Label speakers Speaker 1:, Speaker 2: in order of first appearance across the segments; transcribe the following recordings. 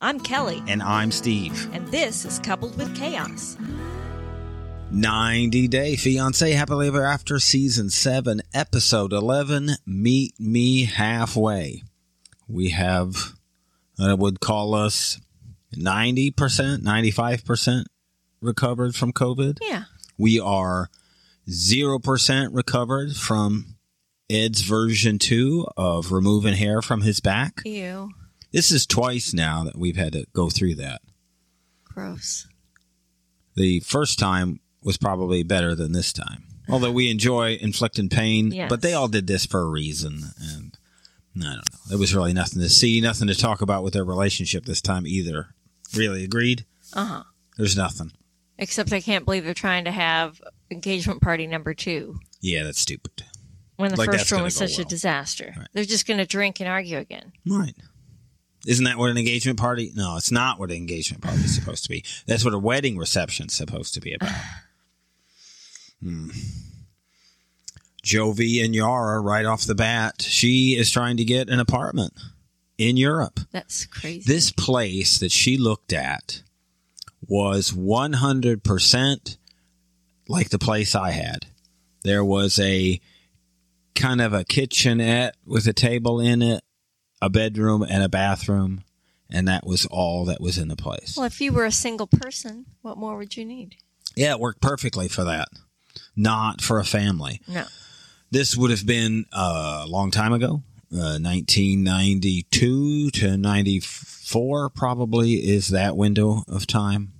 Speaker 1: I'm Kelly,
Speaker 2: And I'm Steve.
Speaker 1: and this is Coupled with Chaos.
Speaker 2: 90 Day Fiance Happily Ever After Season 7, Episode 11 Meet Me Halfway. We have, I would call us 90%, 95% recovered from COVID.
Speaker 1: Yeah.
Speaker 2: We are 0% recovered from Ed's version 2 of removing hair from his back.
Speaker 1: Ew.
Speaker 2: This is twice now that we've had to go through that.
Speaker 1: Gross.
Speaker 2: The first time was probably better than this time. Although we enjoy inflicting pain,
Speaker 1: Yes.
Speaker 2: but they all did this for a reason. And I don't know. There was really nothing to see, nothing to talk about with their relationship this time either. Really agreed?
Speaker 1: Uh huh.
Speaker 2: There's nothing.
Speaker 1: Except I can't believe they're trying to have engagement party number two
Speaker 2: Yeah, that's stupid.
Speaker 1: when the
Speaker 2: Like,
Speaker 1: first one was such a disaster.
Speaker 2: Right.
Speaker 1: They're just going to drink and argue again.
Speaker 2: Right. Isn't that what an engagement party? No, it's not what an engagement party is supposed to be. That's what a wedding reception's supposed to be about. Hmm. Jovi and Yara, right off the bat, she is trying to get an apartment in Europe.
Speaker 1: That's crazy.
Speaker 2: This place that she looked at was 100% like the place I had. There was a kind of a kitchenette with a table in it, a bedroom, and a bathroom, and that was all that was in the place.
Speaker 1: well, if you were a single person, what more would you need?
Speaker 2: Yeah, it worked perfectly for that, not for a family.
Speaker 1: No.
Speaker 2: This would have been uh, a long time ago. Uh, 1992 to 94 probably is that window of time.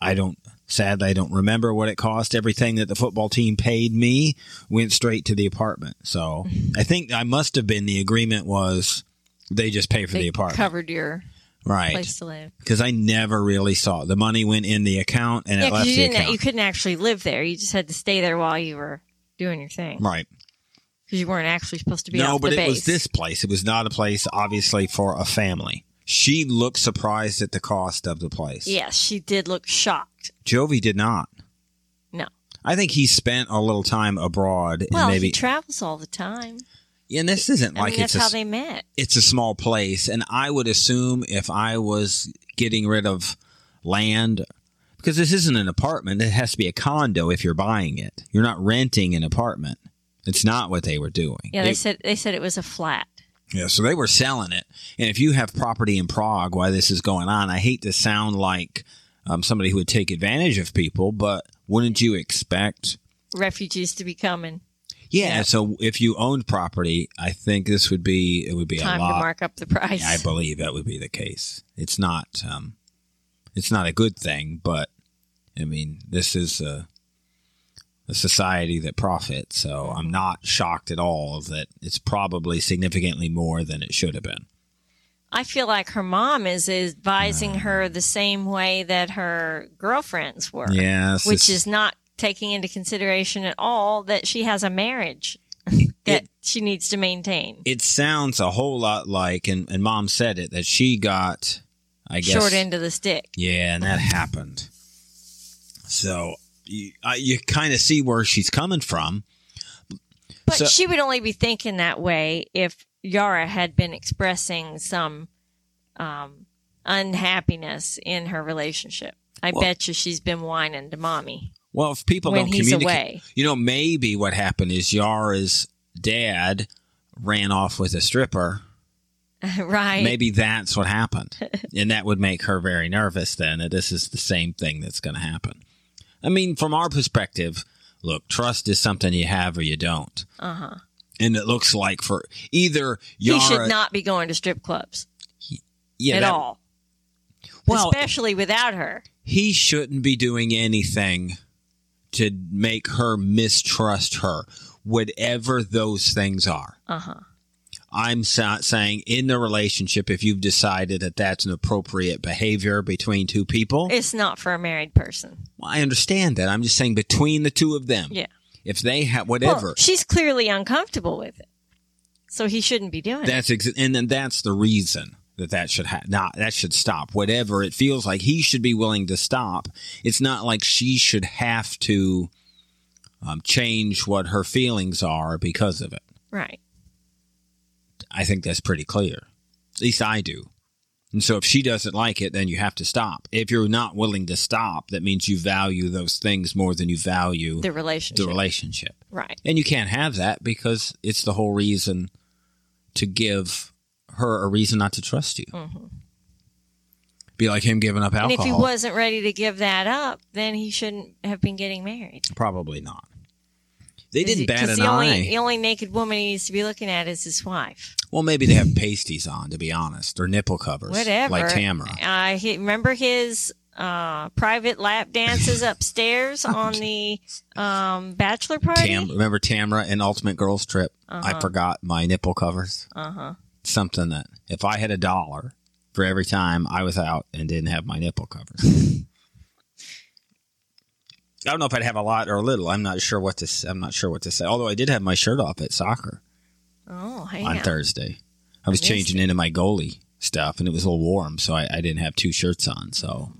Speaker 2: I don't, sadly, I don't remember what it cost. Everything that the football team paid me went straight to the apartment. So I think I must have been the agreement was they just pay for
Speaker 1: They
Speaker 2: the apartment.
Speaker 1: covered your
Speaker 2: right.
Speaker 1: place to live.
Speaker 2: Because I never really saw it. The money went in the account and
Speaker 1: Yeah,
Speaker 2: it left
Speaker 1: you
Speaker 2: the
Speaker 1: didn't.
Speaker 2: account.
Speaker 1: You couldn't actually live there. You just had to stay there while you were doing your thing
Speaker 2: right.
Speaker 1: because you weren't actually supposed to be.
Speaker 2: No, but
Speaker 1: the
Speaker 2: it was this place. It was not a place, obviously, for a family. She looked surprised at the cost of the place.
Speaker 1: Yes, she did look shocked.
Speaker 2: Jovi did not.
Speaker 1: No.
Speaker 2: I think he spent a little time abroad and
Speaker 1: Well,
Speaker 2: maybe.
Speaker 1: he travels all the time.
Speaker 2: And this isn't
Speaker 1: I
Speaker 2: like
Speaker 1: mean,
Speaker 2: it's
Speaker 1: that's
Speaker 2: a,
Speaker 1: how they met.
Speaker 2: it's a small place. And I would assume if I was getting rid of land, because this isn't an apartment, it has to be a condo if you're buying it. You're not renting an apartment. It's not what they were doing.
Speaker 1: Yeah, they
Speaker 2: They-
Speaker 1: said they said it was a flat.
Speaker 2: Yeah, so they were selling it. And if you have property in Prague while this is going on, I hate to sound like um, somebody who would take advantage of people, but wouldn't you expect?
Speaker 1: Refugees to be coming.
Speaker 2: Yeah,
Speaker 1: Yeah.
Speaker 2: so if you owned property, I think this would be it would be
Speaker 1: Time
Speaker 2: a
Speaker 1: to mark up the price.
Speaker 2: I believe that would be the case. It's not um, it's not a good thing, but I mean, this is a, a society that profits, so I'm not shocked at all that it's probably significantly more than it should have been.
Speaker 1: I feel like her mom is advising her the same way that her girlfriends were.
Speaker 2: Yes,
Speaker 1: which is not taking into consideration at all that she has a marriage that
Speaker 2: It-
Speaker 1: she needs to maintain.
Speaker 2: it sounds a whole lot like, and, and mom said it, that she got, I guess,
Speaker 1: Short end of the stick.
Speaker 2: yeah, and that happened. So you, uh, you kind of see where she's coming from.
Speaker 1: But
Speaker 2: So-
Speaker 1: she would only be thinking that way if Yara had been expressing some um, unhappiness in her relationship. I
Speaker 2: Well-
Speaker 1: bet you she's been whining to mommy.
Speaker 2: Well, if people
Speaker 1: When
Speaker 2: don't
Speaker 1: he's
Speaker 2: communicate,
Speaker 1: away.
Speaker 2: you know, maybe what happened is Yara's dad ran off with a stripper.
Speaker 1: right?
Speaker 2: Maybe that's what happened, and that would make her very nervous. Then that this is the same thing that's going to happen. I mean, from our perspective, look, trust is something you have or you don't.
Speaker 1: Uh huh.
Speaker 2: and it looks like for either
Speaker 1: He
Speaker 2: Yara,
Speaker 1: should not be going to strip clubs
Speaker 2: yeah,
Speaker 1: at
Speaker 2: that-
Speaker 1: all.
Speaker 2: Well,
Speaker 1: especially without her.
Speaker 2: he shouldn't be doing anything to make her mistrust her, whatever those things are.
Speaker 1: Uh huh.
Speaker 2: I'm sa- saying in the relationship, if you've decided that that's an appropriate behavior between two people,
Speaker 1: It's not for a married person.
Speaker 2: well, I understand that. I'm just saying between the two of them,
Speaker 1: Yeah.
Speaker 2: if they have
Speaker 1: Well,
Speaker 2: whatever,
Speaker 1: she's clearly uncomfortable with it, so he shouldn't be doing it.
Speaker 2: That's and then that's the reason that that should ha- not that should stop. Whatever it feels like, he should be willing to stop. It's not like she should have to um, change what her feelings are because of it.
Speaker 1: Right.
Speaker 2: I think that's pretty clear. At least I do. And so if she doesn't like it, then you have to stop. If you're not willing to stop, that means you value those things more than you value
Speaker 1: The relationship.
Speaker 2: the relationship.
Speaker 1: Right.
Speaker 2: And you can't have that because it's the whole reason to give her a reason not to trust you. Be like him giving up
Speaker 1: Mm-hmm. And if he wasn't ready to give that up, then he shouldn't have been getting married.
Speaker 2: Probably not. They didn't bat an
Speaker 1: the
Speaker 2: eye.
Speaker 1: only, the only naked woman he needs to be looking at is his wife.
Speaker 2: well, maybe they have pasties on, to be honest, or nipple covers,
Speaker 1: Whatever.
Speaker 2: like Tamara.
Speaker 1: Uh, he, remember his uh, private lap dances upstairs on the um, bachelor party?
Speaker 2: Tam, remember Tamara and Ultimate Girls Trip? I forgot my nipple covers.
Speaker 1: Uh huh.
Speaker 2: Something that if I had a dollar for every time I was out and didn't have my nipple covers. I don't know if I'd have a lot or a little. I'm not sure what to. I'm not sure what to say. Although I did have my shirt off at soccer
Speaker 1: Oh, hey.
Speaker 2: on. Thursday. I was
Speaker 1: I
Speaker 2: changing into my goalie stuff, and it was a little warm, so I, I didn't have two shirts on. So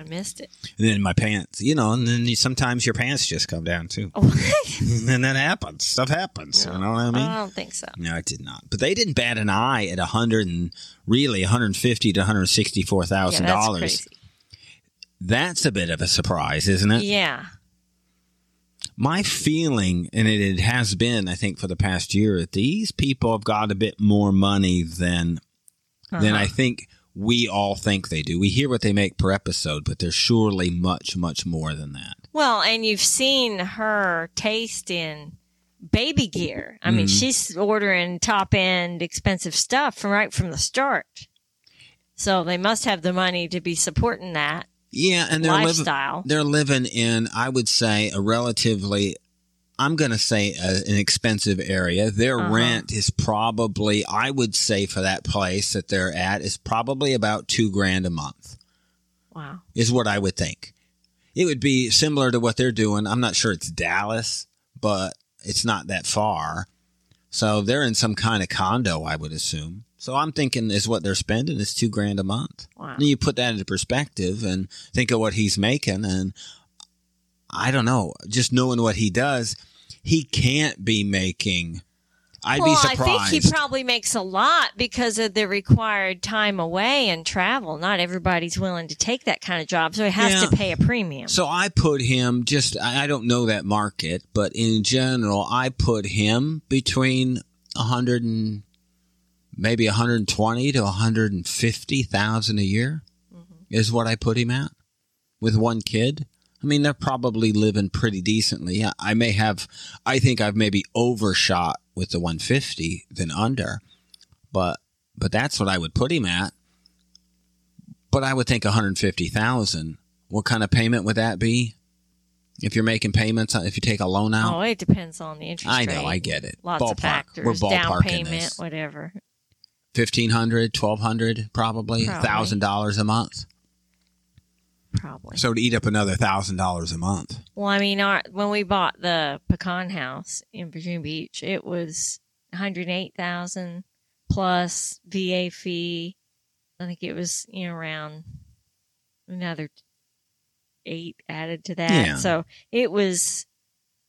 Speaker 1: I missed it.
Speaker 2: and then my pants, you know, and then you, sometimes your pants just come down too,
Speaker 1: What?
Speaker 2: and that happens. Stuff happens. You know what I mean?
Speaker 1: I don't think so.
Speaker 2: No, it did not. But they didn't bat an eye at a hundred and really 150 to one
Speaker 1: hundred sixty four
Speaker 2: thousand Yeah,
Speaker 1: that's
Speaker 2: dollars. That's a bit of a surprise, isn't it?
Speaker 1: Yeah.
Speaker 2: My feeling, and it, it has been, I think, for the past year, that these people have got a bit more money than than
Speaker 1: Uh-huh.
Speaker 2: I think we all think they do. We hear what they make per episode, but there's surely much, much more than that.
Speaker 1: Well, and you've seen her taste in baby gear. I mean,
Speaker 2: Mhm.
Speaker 1: she's ordering top end expensive stuff from right from the start. So they must have the money to be supporting that
Speaker 2: Yeah, and they're living.
Speaker 1: lifestyle.
Speaker 2: they're living in i would say a relatively i'm going to say a, an expensive area. Their
Speaker 1: Uh-huh.
Speaker 2: rent is probably i would say for that place that they're at is probably about two grand a month.
Speaker 1: Wow.
Speaker 2: is what i would think. It would be similar to what they're doing. I'm not sure it's dallas but it's not that far. So they're in some kind of condo i would assume. So i'm thinking is what they're spending is two grand a month.
Speaker 1: Wow.
Speaker 2: then you put that into perspective and think of what he's making, and I don't know, just knowing what he does, he can't be making. I'd
Speaker 1: well,
Speaker 2: be surprised.
Speaker 1: I think he probably makes a lot because of the required time away and travel. Not everybody's willing to take that kind of job, so he has
Speaker 2: Yeah.
Speaker 1: to pay a premium.
Speaker 2: so I put him just. I don't know that market, but in general, I put him between a hundred and maybe a hundred and twenty to a hundred and fifty thousand a year mm-hmm. is what I put him at with one kid. I mean, they're probably living pretty decently. I- may have, I think I've maybe overshot with the 150 than under, but but that's what I would put him at. But I would think 150,000. What kind of payment would that be? If you're making payments, if you take a loan out,
Speaker 1: Oh, it depends on the interest
Speaker 2: I
Speaker 1: rate.
Speaker 2: know, I get it.
Speaker 1: Lots of factors.
Speaker 2: We're
Speaker 1: down
Speaker 2: ballparking
Speaker 1: payment,
Speaker 2: this.
Speaker 1: whatever.
Speaker 2: 1500 1200 probably,
Speaker 1: Probably.
Speaker 2: $1,000 a month.
Speaker 1: Probably.
Speaker 2: So to eat up another $1,000 a month.
Speaker 1: Well, I mean, our, when we bought the pecan house in Virginia Beach, it was one hundred eight thousand plus VA fee. I think it was you know around another eight added to that.
Speaker 2: Yeah.
Speaker 1: So it was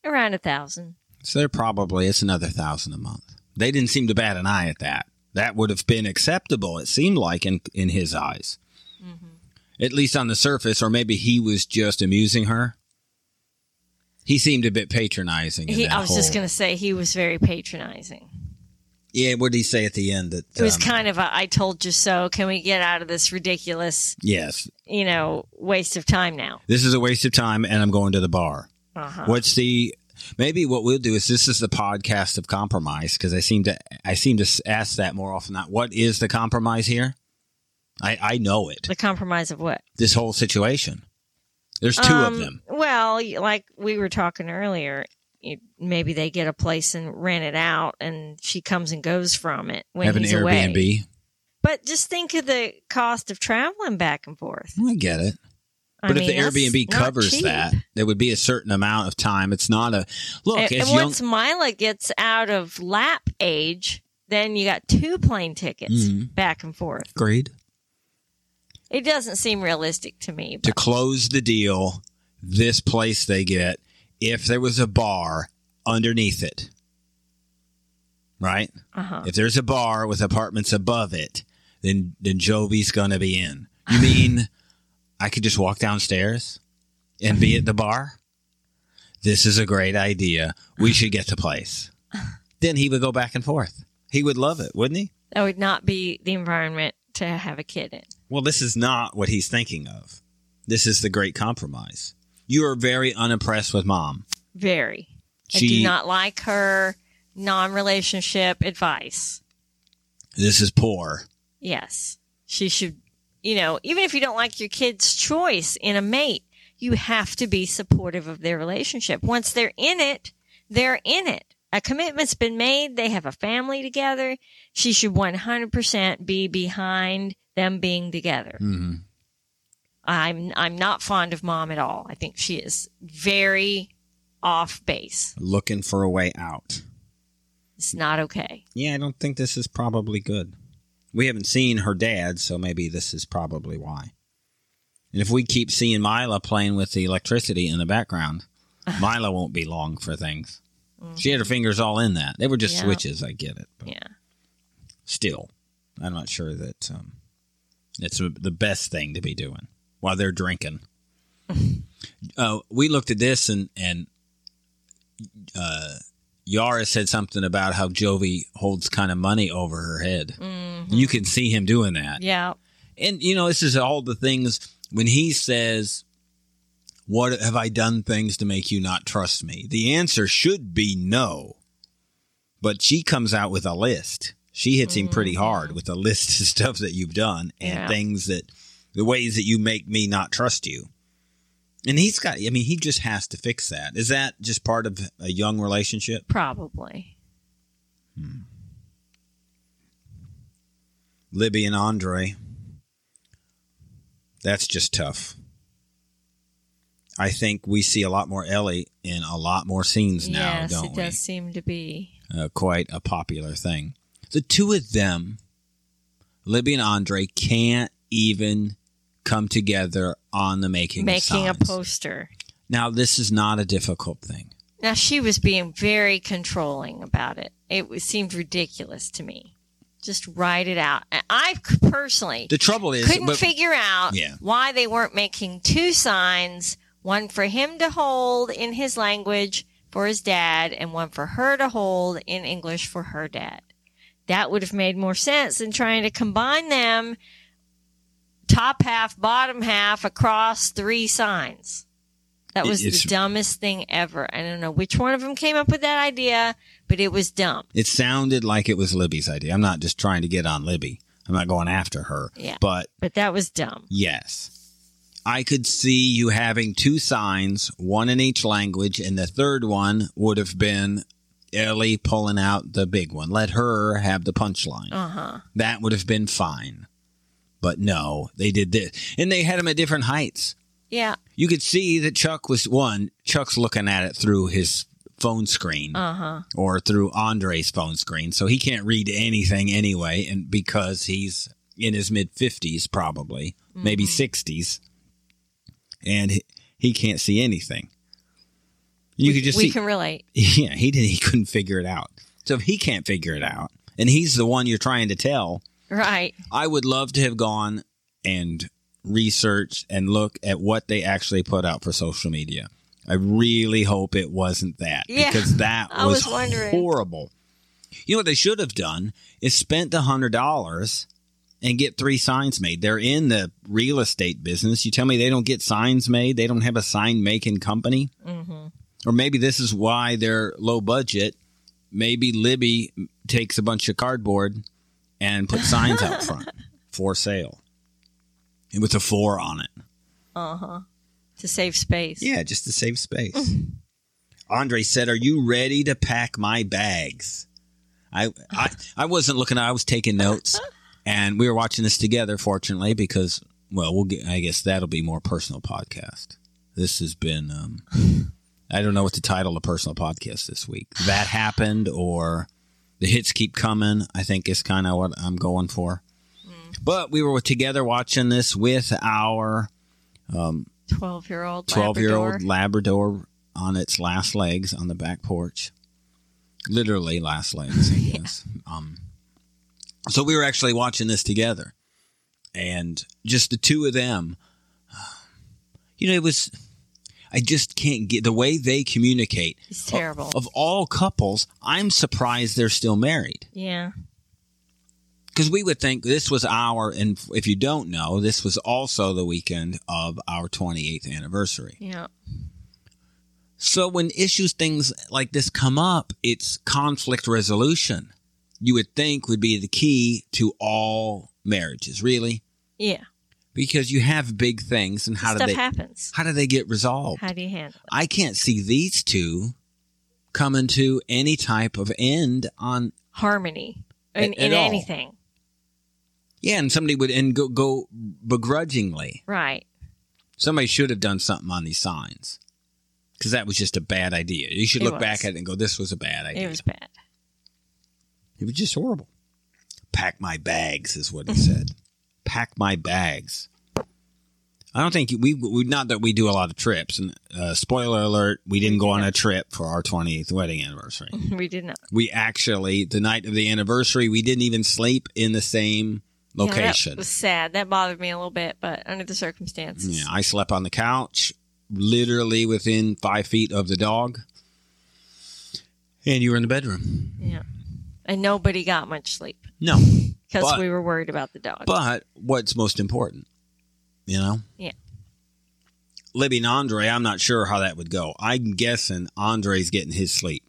Speaker 1: around a thousand.
Speaker 2: So they're probably it's another thousand a month. They didn't seem to bat an eye at that. That would have been acceptable. It seemed like in in his eyes, mm-hmm. At least on the surface, or maybe he was just amusing her. He seemed a bit patronizing. in
Speaker 1: He, I was just going to say he was very patronizing.
Speaker 2: Yeah, what did he say at the end? That
Speaker 1: It was
Speaker 2: um,
Speaker 1: kind of a "I told you so." Can we get out of this ridiculous,
Speaker 2: yes.
Speaker 1: you know, waste of time now?
Speaker 2: This is a waste of time, and I'm going to the bar.
Speaker 1: Uh-huh.
Speaker 2: What's the maybe what we'll do is this is the podcast of compromise because I seem to I seem to ask that more often. Not what is the compromise here? I I know it.
Speaker 1: The compromise of what?
Speaker 2: This whole situation. There's two
Speaker 1: Um,
Speaker 2: of them.
Speaker 1: Well, like we were talking earlier, you, maybe they get a place and rent it out, and she comes and goes from it when
Speaker 2: Have an
Speaker 1: he's away.
Speaker 2: Airbnb.
Speaker 1: But just think of the cost of traveling back and forth.
Speaker 2: I get it.
Speaker 1: I
Speaker 2: But
Speaker 1: mean,
Speaker 2: if the Airbnb covers that, there would be a certain amount of time. It's not a look.
Speaker 1: and,
Speaker 2: as
Speaker 1: and
Speaker 2: young,
Speaker 1: once Mila gets out of lap age, then you got two plane tickets
Speaker 2: Mhm.
Speaker 1: back and forth.
Speaker 2: agreed
Speaker 1: It doesn't seem realistic to me.
Speaker 2: to close the deal, this place they get if there was a bar underneath it, right?
Speaker 1: uh-huh.
Speaker 2: If there's a bar with apartments above it, then then Jovi's gonna be in. You mean I could just walk downstairs and be at the bar? This is a great idea. We should get the place. Then he would go back and forth. He would love it, wouldn't he?
Speaker 1: That would not be the environment to have a kid in.
Speaker 2: Well, this is not what he's thinking of. This is the great compromise. You are very unimpressed with mom.
Speaker 1: Very. I do not like her non relationship advice.
Speaker 2: This is poor.
Speaker 1: Yes. She should, you know, even if you don't like your kid's choice in a mate, you have to be supportive of their relationship. Once they're in it, they're in it. A commitment's been made. They have a family together. She should 100% be behind them being together.
Speaker 2: hmm
Speaker 1: I'm, I'm not fond of mom at all. I think she is very off base.
Speaker 2: Looking for a way out.
Speaker 1: It's not okay.
Speaker 2: Yeah, I don't think this is probably good. We haven't seen her dad, so maybe this is probably why. And if we keep seeing Mila playing with the electricity in the background, Mila won't be long for things. She had her fingers all in that. They were just
Speaker 1: Yeah.
Speaker 2: switches, I get it. But
Speaker 1: Yeah.
Speaker 2: still, I'm not sure that um, it's the best thing to be doing while they're drinking. uh, we looked at this and and uh, Yara said something about how Jovi holds kind of money over her head. You can see him doing that,
Speaker 1: Yeah.
Speaker 2: and you know this is all the things when he says. What have I done things to make you not trust me? The answer should be no. But she comes out with a list. She hits him pretty hard with a list of stuff that you've done and
Speaker 1: Yeah.
Speaker 2: things that the ways that you make me not trust you. And he's got I mean he just has to fix that. Is that just part of a young relationship?
Speaker 1: Probably.
Speaker 2: Libby and Andrei. That's just tough. I think we see a lot more Ellie in a lot more scenes now,
Speaker 1: yes,
Speaker 2: don't
Speaker 1: it
Speaker 2: we?
Speaker 1: does seem to be.
Speaker 2: uh, quite a popular thing. The two of them, Libby and Andrei, can't even come together on the making
Speaker 1: making a poster.
Speaker 2: Now, this is not a difficult thing.
Speaker 1: Now she was being very controlling about it. It was, seemed ridiculous to me. Just write it out. And I personally
Speaker 2: The trouble is,
Speaker 1: couldn't
Speaker 2: but-
Speaker 1: figure out
Speaker 2: Yeah.
Speaker 1: why they weren't making two signs, one for him to hold in his language for his dad and one for her to hold in English for her dad. That would have made more sense than trying to combine them top half, bottom half across three signs. That was
Speaker 2: it's-
Speaker 1: the dumbest thing ever. I don't know which one of them came up with that idea, but it was dumb.
Speaker 2: it sounded like it was Libby's idea. I'm not just trying to get on Libby. I'm not going after her.
Speaker 1: Yeah.
Speaker 2: But
Speaker 1: But that was dumb.
Speaker 2: yes, I could see you having two signs, one in each language, and the third one would have been Ellie pulling out the big one. Let her have the punchline.
Speaker 1: Uh huh.
Speaker 2: that would have been fine. But no, they did this. And they had them at different heights.
Speaker 1: Yeah.
Speaker 2: You could see that Chuck was one, Chuck's looking at it through his phone screen
Speaker 1: Uh huh.
Speaker 2: or through Andrei's phone screen. So he can't read anything anyway. And because he's in his mid 50s, probably, maybe 60s, and he, he can't see anything. You could just
Speaker 1: we
Speaker 2: see.
Speaker 1: can relate.
Speaker 2: Yeah, he did. He couldn't figure it out. So if he can't figure it out, and he's the one you're trying to tell,
Speaker 1: Right.
Speaker 2: I would love to have gone and researched and look at what they actually put out for social media. I really hope it wasn't that
Speaker 1: Yeah,
Speaker 2: because that
Speaker 1: I
Speaker 2: was,
Speaker 1: was
Speaker 2: horrible. You know what they should have done is spent a hundred dollars and get three signs made. They're in the real estate business. You tell me they don't get signs made. They don't have a sign making company,
Speaker 1: Mm-hmm.
Speaker 2: Or maybe this is why they're low budget. Maybe Libby takes a bunch of cardboard and put signs out front for sale and with a four on it.
Speaker 1: Uh huh. To save space.
Speaker 2: Yeah, just to save space. Andrei said, "Are you ready to pack my bags?" I I, I wasn't looking. I was taking notes, and we were watching this together. Fortunately, because well, we'll get. I guess that'll be more personal podcast. This has been. Um, I don't know what to title the personal podcast this week. That happened, or the hits keep coming. I think is kind of what I'm going for. But we were together watching this with our
Speaker 1: 12 year old
Speaker 2: 12 year old Labrador on its last legs on the back porch. Literally last legs, I guess. um, So we were actually watching this together, and just the two of them. You know, it was. I just can't get the way they communicate.
Speaker 1: It's terrible.
Speaker 2: Of, of all couples, I'm surprised they're still married.
Speaker 1: yeah.
Speaker 2: because we would think this was our and if you don't know this was also the weekend of our 28th anniversary
Speaker 1: Yeah.
Speaker 2: so when issues things like this come up it's conflict resolution you would think would be the key to all marriages really
Speaker 1: Yeah.
Speaker 2: Because you have big things and how do
Speaker 1: Stuff
Speaker 2: they
Speaker 1: happens.
Speaker 2: how do they get resolved
Speaker 1: How do you handle it?
Speaker 2: i can't see these two coming to any type of end on
Speaker 1: Harmony in,
Speaker 2: At-
Speaker 1: in
Speaker 2: at all.
Speaker 1: anything.
Speaker 2: yeah and somebody would and go, go begrudgingly
Speaker 1: Right.
Speaker 2: somebody should have done something on these signs because that was just a bad idea. You should
Speaker 1: It
Speaker 2: look
Speaker 1: was.
Speaker 2: back at it and go, "This was a bad idea."
Speaker 1: It was bad.
Speaker 2: It was just horrible. Pack my bags is what he said. Pack my bags. I don't think we, we not that we do a lot of trips. And uh, spoiler alert, we didn't go on a trip for our 20th wedding anniversary.
Speaker 1: We did not.
Speaker 2: We actually, the night of the anniversary, we didn't even sleep in the same
Speaker 1: Yeah,
Speaker 2: location.
Speaker 1: that was sad. That bothered me a little bit, but under the circumstances.
Speaker 2: Yeah, I slept on the couch, literally within five feet of the dog. And you were in the bedroom.
Speaker 1: Yeah. And nobody got much sleep
Speaker 2: No.
Speaker 1: because we were worried about the dog.
Speaker 2: But what's most important? You know?
Speaker 1: Yeah.
Speaker 2: Libby and Andrei, I'm not sure how that would go. I'm guessing Andrei's getting his sleep.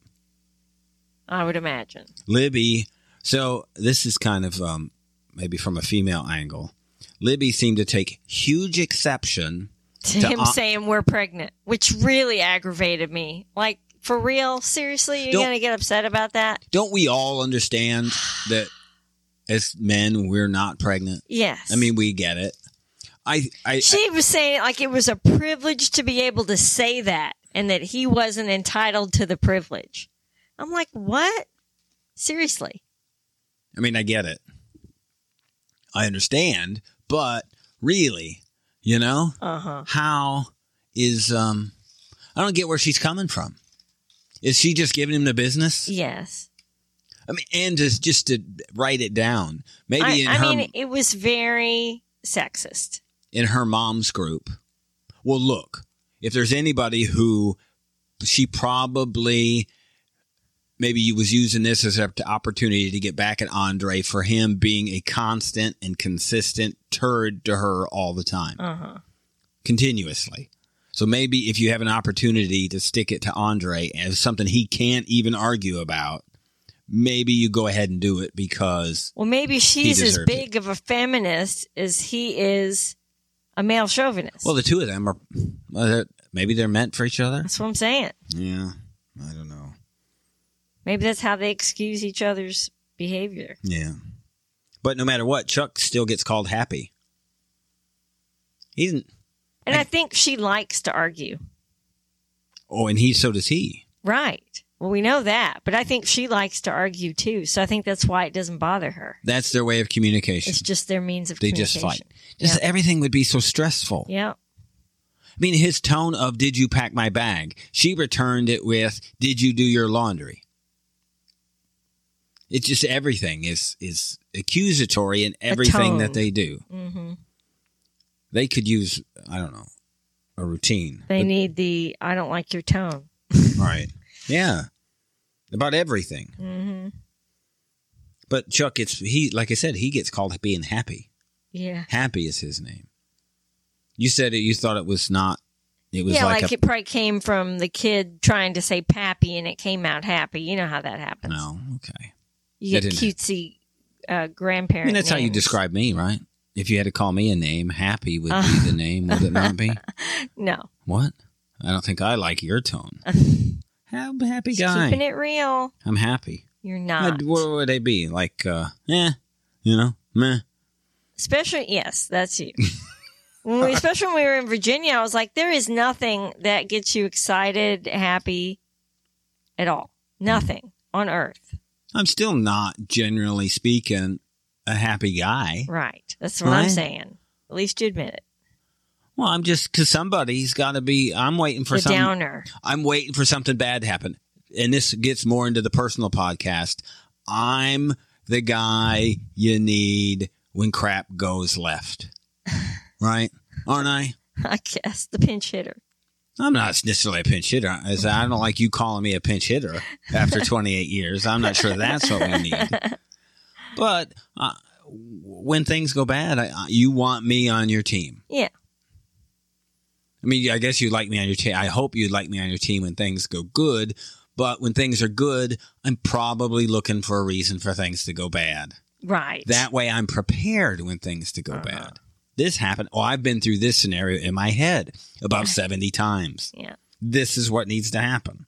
Speaker 1: I would imagine.
Speaker 2: Libby, so this is kind of um, maybe from a female angle. Libby seemed to take huge exception
Speaker 1: To
Speaker 2: To
Speaker 1: him
Speaker 2: uh-
Speaker 1: saying we're pregnant, which really aggravated me. Like, for real? Seriously? You're going to get upset about that?
Speaker 2: Don't we all understand that as men we're not pregnant?
Speaker 1: Yes.
Speaker 2: I mean, we get it. I, I,
Speaker 1: she was saying like it was a privilege to be able to say that and that he wasn't entitled to the privilege. I'm like, what? Seriously?
Speaker 2: I mean, I get it. I understand, but really, you know,
Speaker 1: Uh huh.
Speaker 2: how is um I don't get where she's coming from. Is she just giving him the business?
Speaker 1: Yes.
Speaker 2: I mean, and just just to write it down, maybe
Speaker 1: I,
Speaker 2: in
Speaker 1: I
Speaker 2: her
Speaker 1: mean, it was very sexist.
Speaker 2: in her mom's group. Well, look, if there's anybody who she probably maybe was using this as an opportunity to get back at Andrei for him being a constant and consistent turd to her all the time,
Speaker 1: Uh huh.
Speaker 2: continuously. So maybe if you have an opportunity to stick it to Andrei as something he can't even argue about, maybe you go ahead and do it because
Speaker 1: Well, maybe she's as
Speaker 2: deserves it.
Speaker 1: big of a feminist as he is a male chauvinist.
Speaker 2: well, the two of them are well, they're- maybe they're meant for each other.
Speaker 1: that's what I'm saying.
Speaker 2: Yeah, I don't know.
Speaker 1: Maybe that's how they excuse each other's behavior.
Speaker 2: Yeah. But no matter what, Chuck still gets called happy. He didn't.
Speaker 1: And I think she likes to argue.
Speaker 2: Oh, and he, so does he.
Speaker 1: Right. Well, we know that, but I think she likes to argue too. So I think that's why it doesn't bother her.
Speaker 2: That's their way of communication.
Speaker 1: It's just their means of communication.
Speaker 2: They just fight. Just everything would be so stressful.
Speaker 1: Yeah.
Speaker 2: I mean, his tone of "Did you pack my bag?" She returned it with "Did you do your laundry?" It's just everything is is accusatory in everything that they do.
Speaker 1: hmm
Speaker 2: They could use I don't know a routine.
Speaker 1: They need the I don't like your tone.
Speaker 2: right? Yeah, about everything.
Speaker 1: hmm
Speaker 2: But Chuck it's he like I said he gets called being happy.
Speaker 1: Yeah.
Speaker 2: Happy is his name. You said it. You thought it was not. It was
Speaker 1: yeah,
Speaker 2: like,
Speaker 1: like,
Speaker 2: a
Speaker 1: it probably came from the kid trying to say pappy and it came out happy. You know how that happens.
Speaker 2: no. Okay.
Speaker 1: You get cutesy uh,
Speaker 2: I
Speaker 1: grandparent.
Speaker 2: mean that's how you describe me, right? If you had to call me a name, happy would
Speaker 1: Uh.
Speaker 2: be the name, would it not be?
Speaker 1: No.
Speaker 2: What? I don't think I like your tone. I'm a happy
Speaker 1: Just
Speaker 2: guy.
Speaker 1: keeping it real.
Speaker 2: I'm happy.
Speaker 1: You're not.
Speaker 2: I'd- what would they be like? uh Eh, you know, meh.
Speaker 1: Especially, yes, that's you. when we, especially when we were in Virginia, I was like, there is nothing that gets you excited, happy at all. Nothing on earth.
Speaker 2: I'm still not generally speaking a happy guy.
Speaker 1: Right. That's what I'm saying. At least you admit it.
Speaker 2: Well, I'm just because somebody's got to be. I'm waiting for
Speaker 1: the
Speaker 2: some.
Speaker 1: downer.
Speaker 2: I'm waiting for something bad to happen. And this gets more into the personal podcast. I'm the guy you need when crap goes left. Right? Aren't I?
Speaker 1: I guess the pinch hitter.
Speaker 2: I'm not necessarily a pinch hitter. I don't like you calling me a pinch hitter after 28 years. I'm not sure that's what we need. But uh, when things go bad, I, I- you want me on your team.
Speaker 1: Yeah.
Speaker 2: I mean, I guess you'd like me on your team. I hope you'd like me on your team when things go good. But when things are good, I'm probably looking for a reason for things to go bad.
Speaker 1: Right.
Speaker 2: That way I'm prepared when things to go
Speaker 1: Uh-huh.
Speaker 2: bad. This happened. Oh, I've been through this scenario in my head about 70 times.
Speaker 1: Yeah.
Speaker 2: This is what needs to happen.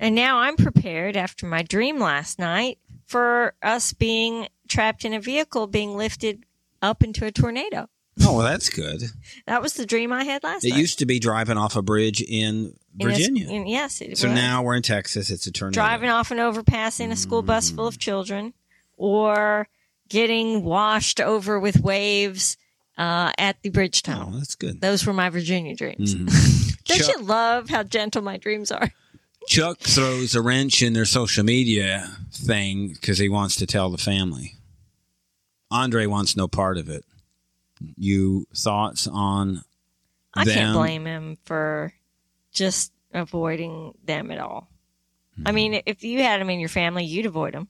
Speaker 1: And now I'm prepared after my dream last night for us being trapped in a vehicle being lifted up into a tornado.
Speaker 2: Oh, well, that's good.
Speaker 1: That was the dream I had last
Speaker 2: It
Speaker 1: night.
Speaker 2: used to be driving off a bridge in
Speaker 1: In a-
Speaker 2: Virginia.
Speaker 1: in- yes, it
Speaker 2: so
Speaker 1: was.
Speaker 2: now we're in Texas. It's a tornado.
Speaker 1: driving off an overpass in a school bus full of children, or getting washed over with waves uh, at the bridge
Speaker 2: Oh, that's good.
Speaker 1: Those were my Virginia dreams.
Speaker 2: Mhm.
Speaker 1: Don't
Speaker 2: Chuck,
Speaker 1: you love how gentle my dreams are?
Speaker 2: Chuck throws a wrench in their social media thing because he wants to tell the family. Andrei wants no part of it. You thoughts on
Speaker 1: I
Speaker 2: them?
Speaker 1: can't blame him for just avoiding them at all. I
Speaker 2: Hmm.
Speaker 1: mean, if you had them in your family, you'd avoid them.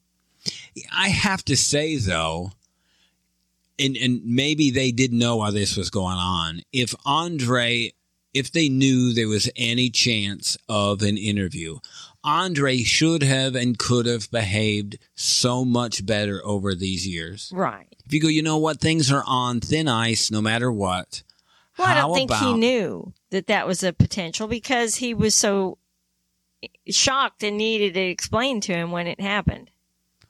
Speaker 2: I have to say though, and and maybe they didn't know why this was going on. If Andrei, if they knew there was any chance of an interview, Andrei should have and could have behaved so much better over these years.
Speaker 1: Right.
Speaker 2: If you go, you know what, things are on thin ice no matter what.
Speaker 1: Well, I don't think he knew that that was a potential because he was so shocked and needed it explained to him when it happened.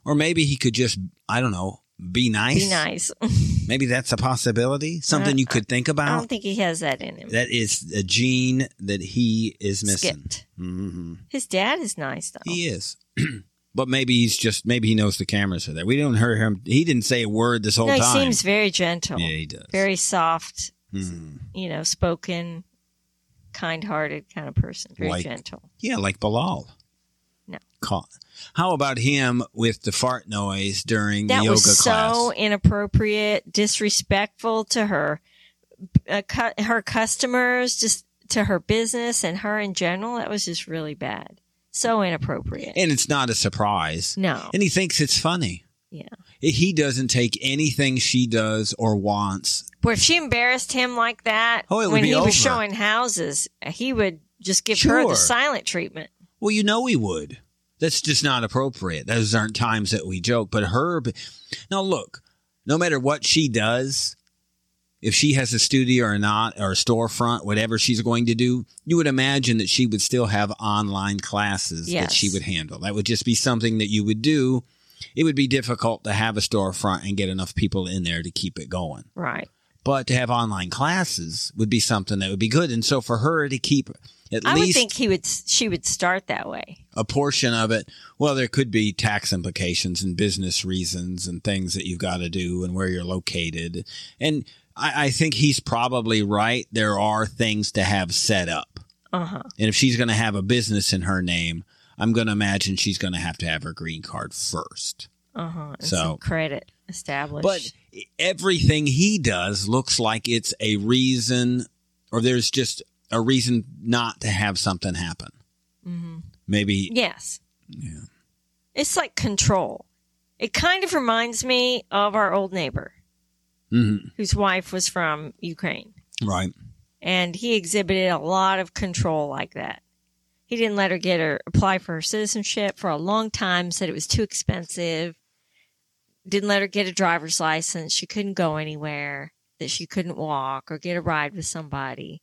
Speaker 2: Or maybe he could just, I don't know, be nice.
Speaker 1: Be nice.
Speaker 2: Maybe that's a possibility. Something you could think about.
Speaker 1: I don't think he has that in him.
Speaker 2: That is a gene that he is missing.
Speaker 1: Skipped.
Speaker 2: hmm
Speaker 1: His dad is nice though.
Speaker 2: He is. but maybe he's just, maybe he knows the cameras are there. We don't hear him. He didn't say a word this whole
Speaker 1: no, he
Speaker 2: time.
Speaker 1: seems very gentle,
Speaker 2: yeah, he does.
Speaker 1: very soft,
Speaker 2: Mhm.
Speaker 1: you know, spoken, kind-hearted kind of person. Very
Speaker 2: Like-
Speaker 1: gentle.
Speaker 2: Yeah, like Bilal.
Speaker 1: No.
Speaker 2: Ca- How about him with the fart noise during
Speaker 1: That
Speaker 2: the yoga
Speaker 1: was
Speaker 2: class?
Speaker 1: so inappropriate, disrespectful to her, uh, cu- her customers, just to her business and her in general. That was just really bad. So inappropriate.
Speaker 2: and it's not a surprise.
Speaker 1: no.
Speaker 2: And he thinks it's funny.
Speaker 1: Yeah.
Speaker 2: He doesn't take anything she does or wants.
Speaker 1: Well, if she embarrassed him like that
Speaker 2: Oh,
Speaker 1: when he
Speaker 2: over.
Speaker 1: was showing houses, he would just give her the silent treatment.
Speaker 2: Well, you know he would. That's just not appropriate. Those aren't times that we joke. But her, now look, no matter what she does, if she has a studio or not, or a storefront, whatever she's going to do, you would imagine that she would still have online classes that she would handle. That would just be something that you would do. It would be difficult to have a storefront and get enough people in there to keep it going.
Speaker 1: Right.
Speaker 2: But to have online classes would be something that would be good. And so for her to keep at
Speaker 1: I would
Speaker 2: least
Speaker 1: think he would. She would start that way.
Speaker 2: a portion of it. Well, there could be tax implications and business reasons and things that you've got to do and where you're located. And I, I think he's probably right. There are things to have set up.
Speaker 1: Uh huh.
Speaker 2: And if she's going to have a business in her name, I'm going to imagine she's going to have to have her green card first.
Speaker 1: Uh huh.
Speaker 2: So-
Speaker 1: credit established.
Speaker 2: But everything he does looks like it's a reason, or there's just a reason not to have something happen.
Speaker 1: hmm
Speaker 2: Maybe.
Speaker 1: yes,
Speaker 2: Yeah.
Speaker 1: it's like control. It kind of reminds me of our old neighbor
Speaker 2: Mhm.
Speaker 1: whose wife was from Ukraine,
Speaker 2: Right.
Speaker 1: and he exhibited a lot of control like that. He didn't let her get her apply for her citizenship for a long time. Said it was too expensive. Didn't let her get a driver's license. She couldn't go anywhere. That she couldn't walk or get a ride with somebody.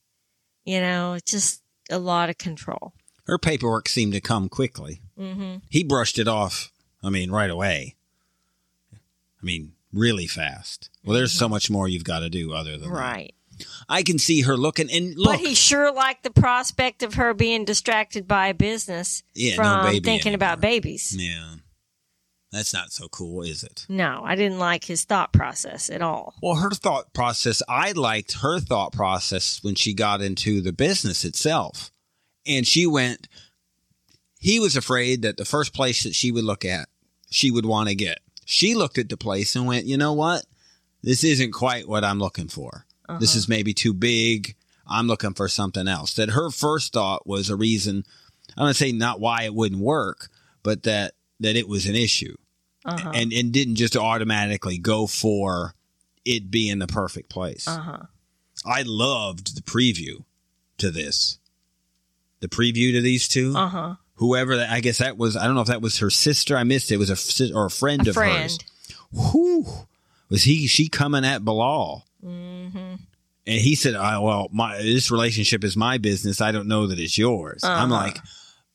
Speaker 1: You know, just a lot of control.
Speaker 2: Her paperwork seemed to come quickly.
Speaker 1: hmm
Speaker 2: He brushed it off, I mean, right away. I mean, really fast. Well, there's so much more you've got to do other than that.
Speaker 1: Right.
Speaker 2: I can see her looking and look.
Speaker 1: But he sure liked the prospect of her being distracted by business
Speaker 2: Yeah, no
Speaker 1: from
Speaker 2: baby
Speaker 1: thinking about babies.
Speaker 2: yeah. That's not so cool, is it?
Speaker 1: No, I didn't like his thought process at all.
Speaker 2: Well, her thought process, I liked her thought process when she got into the business itself. And she went, he was afraid that the first place that she would look at, she would want to get. She looked at the place and went, you know what? This isn't quite what I'm looking for. This
Speaker 1: Uh-huh.
Speaker 2: is maybe too big. I'm looking for something else. That her first thought was a reason. I'm gonna say not why it wouldn't work, but that that it was an issue,
Speaker 1: Uh-huh.
Speaker 2: and and didn't just automatically go for it being the perfect place.
Speaker 1: uh-huh.
Speaker 2: I loved the preview to this. The preview to these two.
Speaker 1: Uh-huh.
Speaker 2: Whoever that, I guess that was. I don't know if that was her sister. I missed it. It was a or a friend
Speaker 1: A
Speaker 2: of
Speaker 1: friend.
Speaker 2: hers. Whew. Was he? She coming at Bilal?
Speaker 1: Mm-hmm.
Speaker 2: And he said, oh, "Well, my this relationship is my business. I don't know that it's yours." I'm
Speaker 1: Uh-huh.
Speaker 2: like,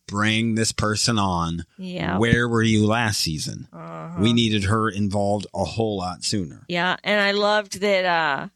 Speaker 2: "Bring this person on.
Speaker 1: Yeah.
Speaker 2: Where were you last season?
Speaker 1: Uh-huh.
Speaker 2: We needed her involved a whole lot sooner."
Speaker 1: Yeah, and I loved that uh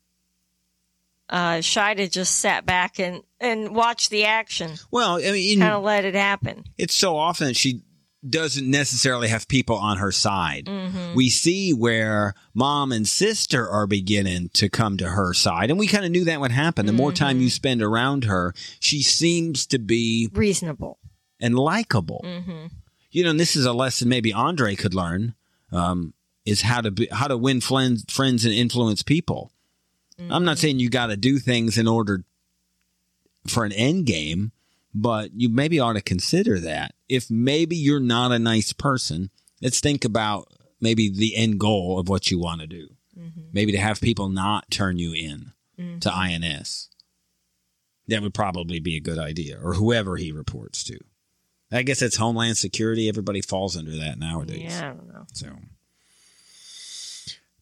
Speaker 1: uh Shaeeda just sat back and and watched the action.
Speaker 2: Well, I mean,
Speaker 1: Kind of let it happen.
Speaker 2: it's so often that she doesn't necessarily have people on her side.
Speaker 1: Mhm.
Speaker 2: We see where mom and sister are beginning to come to her side, and we kind of knew that would happen. The more time you spend around her, she seems to be
Speaker 1: Reasonable.
Speaker 2: And likable.
Speaker 1: Mhm.
Speaker 2: You know, and this is a lesson maybe Andrei could learn. Um, is how to be, how to win friends, friends and influence people. I'm not saying you got to do things in order for an end game, but you maybe ought to consider that. If maybe you're not a nice person, let's think about maybe the end goal of what you want to do. Maybe to have people not turn you in to INS. That would probably be a good idea, or whoever he reports to. I guess it's Homeland Security. Everybody falls under that nowadays.
Speaker 1: Yeah, I don't know.
Speaker 2: So,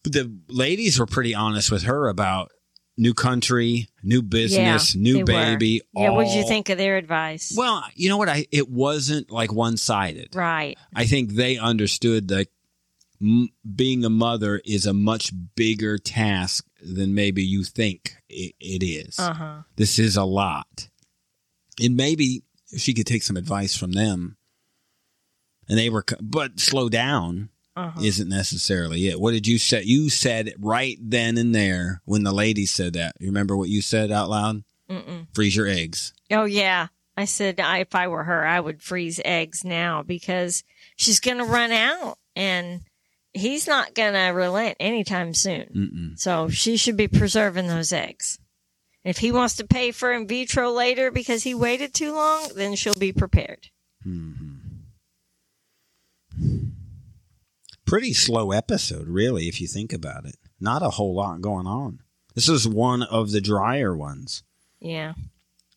Speaker 2: but the ladies were pretty honest with her about new country, new business,
Speaker 1: Yeah,
Speaker 2: new baby.
Speaker 1: Yeah, what did you think of their advice?
Speaker 2: Well, you know what? I it wasn't like one sided.
Speaker 1: right.
Speaker 2: I think they understood that m- being a mother is a much bigger task than maybe you think it, it is.
Speaker 1: Uh-huh.
Speaker 2: This is a lot, and maybe she could take some advice from them. And they were, but slow down
Speaker 1: Uh-huh.
Speaker 2: isn't necessarily it. What did you say? You said right then and there when the lady said that. You remember what you said out loud?
Speaker 1: Mm-mm.
Speaker 2: Freeze your eggs.
Speaker 1: Oh yeah. I said I, if I were her, I would freeze eggs now because she's going to run out and he's not going to relent anytime soon.
Speaker 2: Mm-mm.
Speaker 1: So she should be preserving those eggs. If he wants to pay for in vitro later because he waited too long, then she'll be prepared. Hmm.
Speaker 2: Pretty slow episode, really, if you think about it. Not a whole lot going on. This is one of the drier ones.
Speaker 1: Yeah.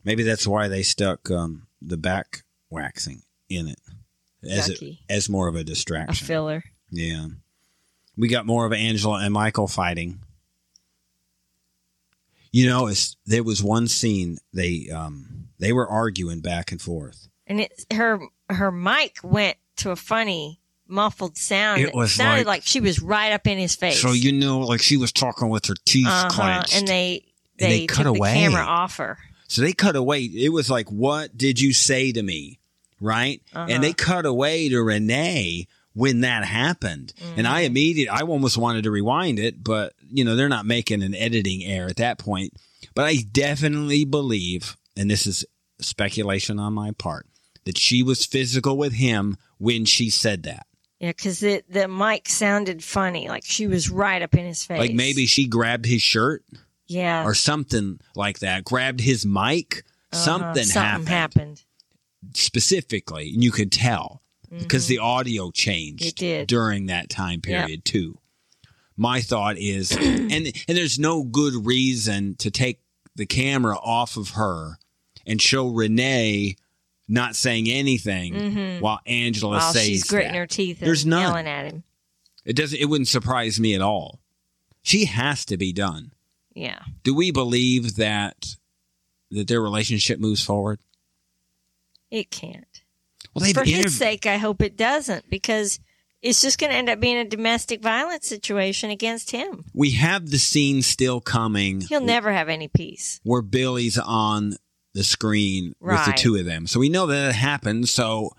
Speaker 2: Maybe that's why they stuck um, the back waxing in it as it, as more of a
Speaker 1: A
Speaker 2: distraction.
Speaker 1: filler.
Speaker 2: Yeah. We got more of Angela and Michael fighting. You know, it's, there was one scene they um they were arguing back and forth.
Speaker 1: And it her her mic went to a funny muffled sound.
Speaker 2: It was
Speaker 1: sounded
Speaker 2: like-
Speaker 1: like, she was right up in his face.
Speaker 2: So you know, like she was talking with her teeth
Speaker 1: uh-huh.
Speaker 2: clenched.
Speaker 1: and they they,
Speaker 2: And they cut
Speaker 1: took
Speaker 2: away.
Speaker 1: the camera off her.
Speaker 2: so they cut away. It was like, "What did you say to me?" Right?
Speaker 1: Uh-huh.
Speaker 2: And they cut away to Renee when that happened. And I
Speaker 1: Mm-hmm.
Speaker 2: immediately, I almost wanted to rewind it, but you know, they're not making an editing error at that point. But I definitely believe, and this is speculation on my part, that she was physical with him when she said that.
Speaker 1: Yeah, because the the mic sounded funny, like she was right up in his face.
Speaker 2: Like maybe she grabbed his shirt
Speaker 1: yeah,
Speaker 2: or something like that, grabbed his mic.
Speaker 1: uh-huh,
Speaker 2: Something,
Speaker 1: something
Speaker 2: happened,
Speaker 1: happened.
Speaker 2: specifically, and you could tell because the audio changed
Speaker 1: Mm-hmm.
Speaker 2: During that time period too. My thought is, and and there's no good reason to take the camera off of her and show Renee not saying anything while Angela
Speaker 1: Mm-hmm. While
Speaker 2: says
Speaker 1: she's gritting
Speaker 2: that.
Speaker 1: her teeth and
Speaker 2: There's none.
Speaker 1: yelling at him.
Speaker 2: It doesn't. It wouldn't surprise me at all. She has to be done.
Speaker 1: Yeah,
Speaker 2: Do we believe that that their relationship moves forward?
Speaker 1: it can't.
Speaker 2: Well,
Speaker 1: For
Speaker 2: interv-
Speaker 1: his sake, I hope it doesn't because it's just going to end up being a domestic violence situation against him.
Speaker 2: we have the scene still coming
Speaker 1: He'll never have any peace.
Speaker 2: where Billy's on the screen with the two of them. So we know that it happened. So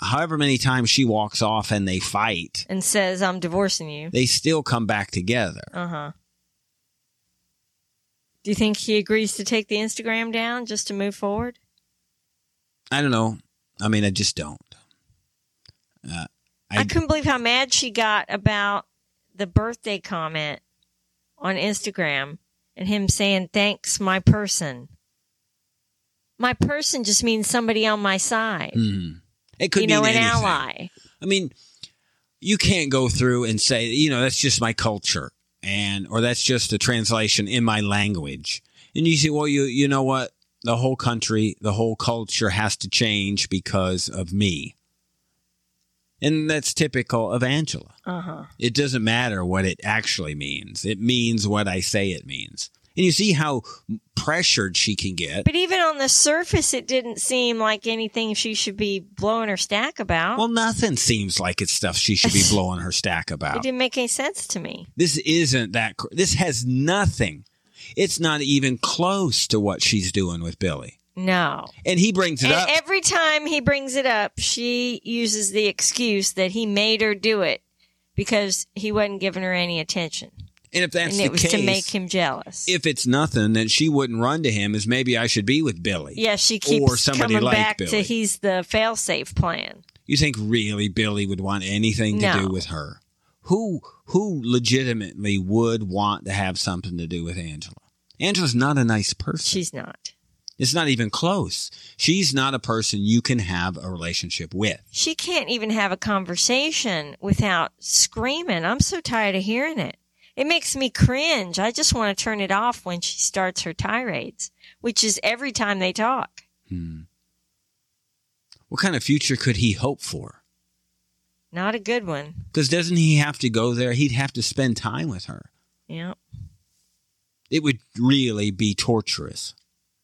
Speaker 2: however many times she walks off and they fight,
Speaker 1: And says, I'm divorcing you.
Speaker 2: they still come back together.
Speaker 1: Uh huh. Do you think he agrees to take the Instagram down just to move forward?
Speaker 2: I don't know. I mean, I just don't. Uh,
Speaker 1: I,
Speaker 2: I,
Speaker 1: couldn't believe how mad she got about the birthday comment on Instagram and him saying, thanks, my person. My person just means somebody on my side.
Speaker 2: Hmm. it could
Speaker 1: you know, an
Speaker 2: anything.
Speaker 1: ally.
Speaker 2: I mean, you can't go through and say, you know, that's just my culture, and or that's just a translation in my language. And you say, well, you you know what? The whole country, the whole culture has to change because of me. And that's typical of Angela.
Speaker 1: Uh huh.
Speaker 2: It doesn't matter what it actually means. It means what I say it means. And you see how pressured she can get.
Speaker 1: But even on the surface, it didn't seem like anything she should be blowing her stack about.
Speaker 2: Well, nothing seems like it's stuff she should be blowing her stack about.
Speaker 1: it didn't make any sense to me.
Speaker 2: This isn't that. This has nothing. It's not even close to what she's doing with Billy.
Speaker 1: No.
Speaker 2: And he brings it
Speaker 1: And
Speaker 2: up.
Speaker 1: every time he brings it up, she uses the excuse that he made her do it because he wasn't giving her any attention.
Speaker 2: and if that's
Speaker 1: and
Speaker 2: the
Speaker 1: it was
Speaker 2: case,
Speaker 1: to make him jealous.
Speaker 2: if it's nothing, then she wouldn't run to him as maybe I should be with Billy.
Speaker 1: yeah, she keeps
Speaker 2: or somebody
Speaker 1: coming
Speaker 2: like
Speaker 1: back
Speaker 2: Billy.
Speaker 1: to he's the fail-safe plan.
Speaker 2: You think really Billy would want anything to
Speaker 1: No.
Speaker 2: do with her? Who who legitimately would want to have something to do with Angela? Angela's not a nice person.
Speaker 1: She's not.
Speaker 2: it's not even close. She's not a person you can have a relationship with.
Speaker 1: She can't even have a conversation without screaming. I'm so tired of hearing it. It makes me cringe. I just want to turn it off when she starts her tirades, which is every time they talk.
Speaker 2: Hmm. What kind of future could he hope for?
Speaker 1: Not a good one.
Speaker 2: Because doesn't he have to go there? He'd have to spend time with her.
Speaker 1: Yeah.
Speaker 2: It would really be torturous.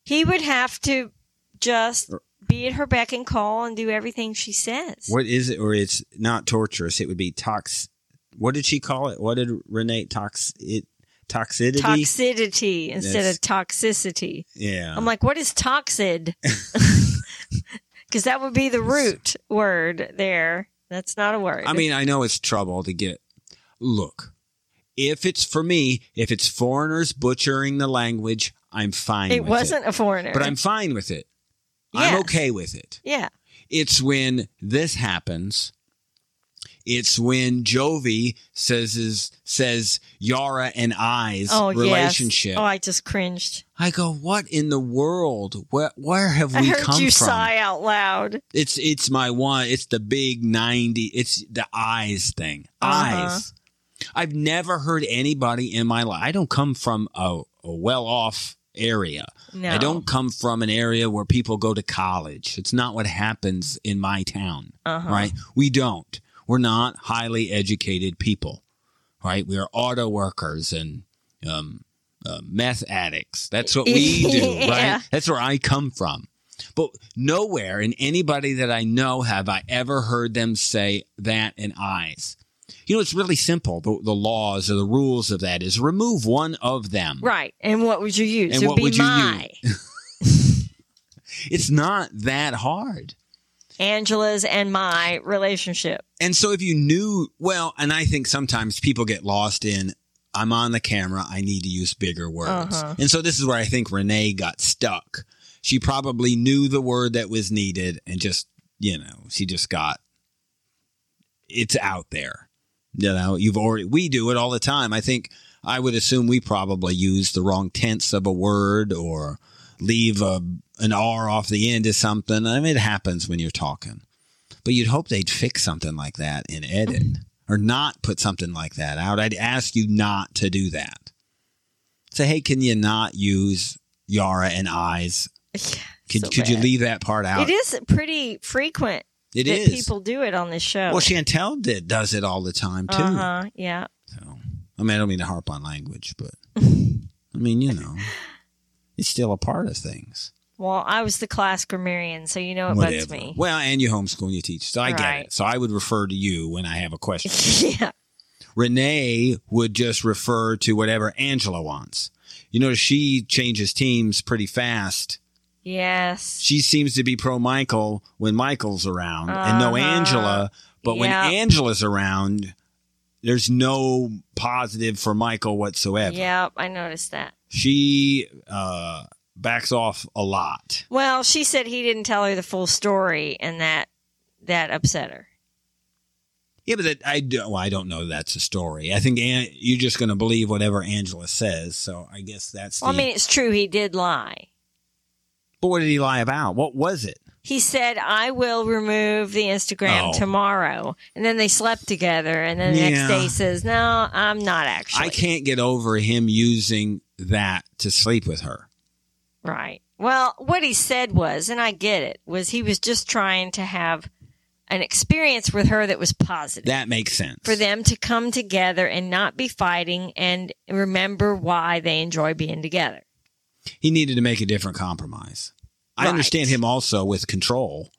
Speaker 1: He would have to just be at her beck and call and do everything she says.
Speaker 2: What is it? Or it's not torturous. It would be tox. What did she call it? What did Renee tox it toxicity?
Speaker 1: Toxicity instead
Speaker 2: That's-
Speaker 1: of toxicity.
Speaker 2: yeah.
Speaker 1: I'm like, what is toxid? Because that would be the root word there. That's not a word.
Speaker 2: I mean, I know it's trouble to get. Look, if it's for me, if it's foreigners butchering the language, I'm fine.
Speaker 1: it wasn't a foreigner.
Speaker 2: but I'm fine with it. I'm okay with it.
Speaker 1: Yeah.
Speaker 2: It's when this happens. It's when Jovi says is, says Yara and I's
Speaker 1: Oh,
Speaker 2: relationship.
Speaker 1: yes. Oh, I just cringed.
Speaker 2: I go, what in the world? Where where have
Speaker 1: I
Speaker 2: we
Speaker 1: heard
Speaker 2: come
Speaker 1: you
Speaker 2: from?
Speaker 1: sigh out loud.
Speaker 2: It's it's my one. It's the big ninety. It's the eyes thing.
Speaker 1: Uh-huh.
Speaker 2: Eyes. I've never heard anybody in my life. I don't come from a, a well off area.
Speaker 1: No.
Speaker 2: I don't come from an area where people go to college. It's not what happens in my town.
Speaker 1: Uh-huh.
Speaker 2: Right? We don't. We're not highly educated people. Right? We are auto workers and um, uh, meth addicts. That's what we do.
Speaker 1: Yeah.
Speaker 2: Right? That's where I come from. But nowhere in anybody that I know have I ever heard them say that in eyes. You know, it's really simple. The, the laws or the rules of that is remove one of them.
Speaker 1: Right. And what would you use?
Speaker 2: And
Speaker 1: it
Speaker 2: what
Speaker 1: would
Speaker 2: you
Speaker 1: my.
Speaker 2: It's not that hard.
Speaker 1: Angela's and my relationship.
Speaker 2: And so if you knew, well, and I think sometimes people get lost in, I'm on the camera, I need to use bigger words.
Speaker 1: Uh-huh.
Speaker 2: And so this is where I think Renee got stuck. She probably knew the word that was needed and just, you know, she just got, it's out there. You know, you've already, we do it all the time. I think, I would assume we probably use the wrong tense of a word or leave a, an R off the end of something. I mean, it happens when you're talking. But you'd hope they'd fix something like that in edit or not put something like that out. I'd ask you not to do that. Say, hey, can you not use Yara and eyes? Could,
Speaker 1: So
Speaker 2: could you leave that part out?
Speaker 1: It is pretty frequent
Speaker 2: It
Speaker 1: that
Speaker 2: is.
Speaker 1: people do it on this show.
Speaker 2: well, Chantel did, does it all the time too.
Speaker 1: Uh huh. Yeah.
Speaker 2: So, I mean, I don't mean to harp on language, but I mean, you know, it's still a part of things.
Speaker 1: Well, I was the class grammarian, so you know it bugs me.
Speaker 2: Well, and you homeschool and you teach, so I get
Speaker 1: Right.
Speaker 2: it. So I would refer to you when I have a question.
Speaker 1: yeah.
Speaker 2: Renee would just refer to whatever Angela wants. You notice she changes teams pretty fast.
Speaker 1: Yes.
Speaker 2: She seems to be pro Michael when Michael's around and no
Speaker 1: Uh-huh.
Speaker 2: Angela. But when. Angela's around, there's no positive for Michael whatsoever.
Speaker 1: Yep, I noticed that.
Speaker 2: She uh, backs off a lot.
Speaker 1: Well, she said he didn't tell her the full story, and that that upset her.
Speaker 2: Yeah, but that, I do, well, I don't know. That's a story. I think An, you're just going to believe whatever Angela says. So I guess that's.
Speaker 1: Well,
Speaker 2: the,
Speaker 1: I mean, it's true. He did lie.
Speaker 2: but what did he lie about? What was it?
Speaker 1: He said, I will remove the Instagram
Speaker 2: Oh.
Speaker 1: tomorrow. And then they slept together. And then the next day he says, No, I'm not actually.
Speaker 2: I can't get over him using that to sleep with her.
Speaker 1: Right. Well, what he said was, and I get it, was he was just trying to have an experience with her that was positive.
Speaker 2: That makes sense.
Speaker 1: for them to come together and not be fighting and remember why they enjoy being together.
Speaker 2: he needed to make a different compromise. I understand him also with control.